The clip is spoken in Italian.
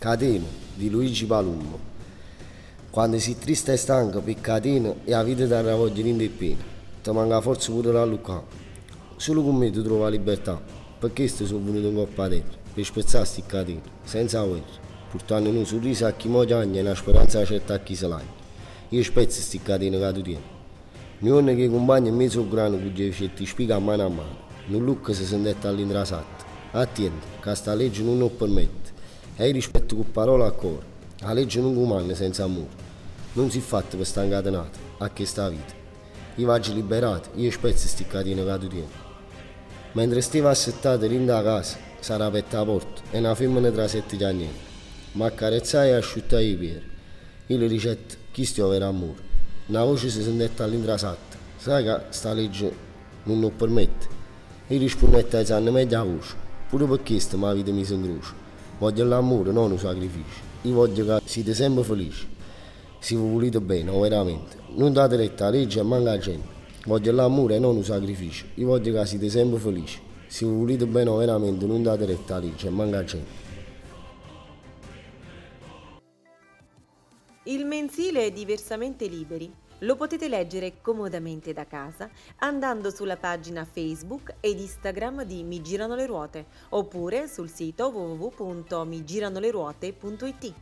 Catena di Luigi Palumbo. Quando sei triste e stanco per catena e la vita ti ravoglia in piena, ti manca forza pure la lucca. Solo con me tu trovi la libertà, per questo sono venuto in coppa a terra, per spezzare sti catene, senza guerra, portando un sorriso a chi muoia e una speranza certa a chi se l'ha. Io spezzo sti catene che tu tieni. Nonno che compagna in mezzo grano che ti spiega mano a mano, non lucca se sente all'indrasato. Attenti, che questa legge non lo permette. E rispetto con parola a cuore. La legge non comanda senza amore. Non si fatta per stare incatenata a questa vita. Io vado liberato, io spezzo sti catene che tu tieni. Mentre stava assettato in da casa, sarà aperta la porta e una femmina tra sette anni. Ma accarezzai e asciuttai i piedi. Io ricette, chi stiamo per amore. Una voce si sentette all'intrasatta. Sai che sta legge non lo permette? Io rispondette ai sanni meglio la voce. Pure per questo ma la vita mi si incrocia. Voglio l'amore, non un sacrificio. Io voglio che siete sempre felici. Se vi volete bene, veramente. Non date retta alla legge e manca gente. Voglio l'amore non un sacrificio. Io voglio che siete sempre felici. Se vi volete bene, veramente, non date retta alla legge e manca gente. Il mensile Diversamente Liberi lo potete leggere comodamente da casa andando sulla pagina Facebook ed Instagram di Mi Girano le Ruote oppure sul sito www.migiranoleruote.it.